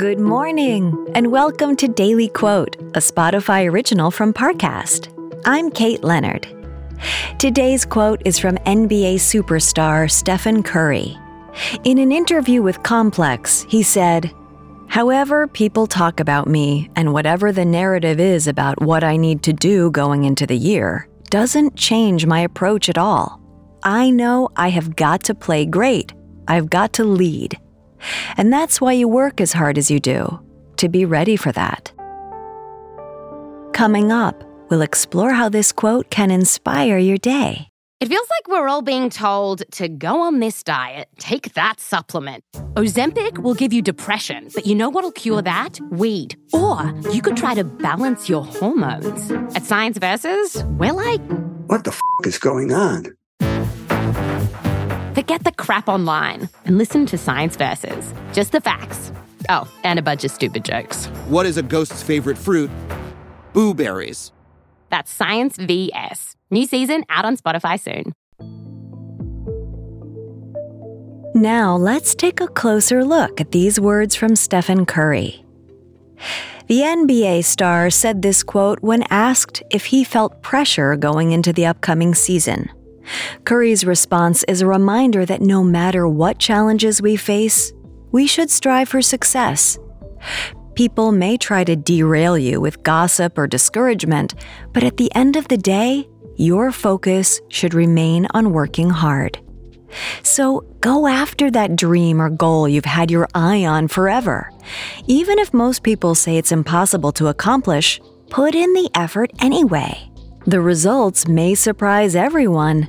Good morning, and welcome to Daily Quote, a Spotify original from Parcast. I'm Kate Leonard. Today's quote is from NBA superstar Stephen Curry. In an interview with Complex, he said, However, people talk about me, and whatever the narrative is about what I need to do going into the year, doesn't change my approach at all. I know I have got to play great. I've got to lead. And that's why you work as hard as you do, to be ready for that. Coming up, we'll explore how this quote can inspire your day. It feels like we're all being told to go on this diet, take that supplement. Ozempic will give you depression, but you know what'll cure that? Weed. Or you could try to balance your hormones. At Science Versus, we're like, what the f is going on? Forget the crap online and listen to Science Versus. Just the facts. Oh, and a bunch of stupid jokes. What is a ghost's favorite fruit? Blueberries. That's Science VS. New season out on Spotify soon. Now let's take a closer look at these words from Stephen Curry. The NBA star said this quote when asked if he felt pressure going into the upcoming season. Curry's response is a reminder that no matter what challenges we face, we should strive for success. People may try to derail you with gossip or discouragement, but at the end of the day, your focus should remain on working hard. So go after that dream or goal you've had your eye on forever. Even if most people say it's impossible to accomplish, put in the effort anyway. The results may surprise everyone,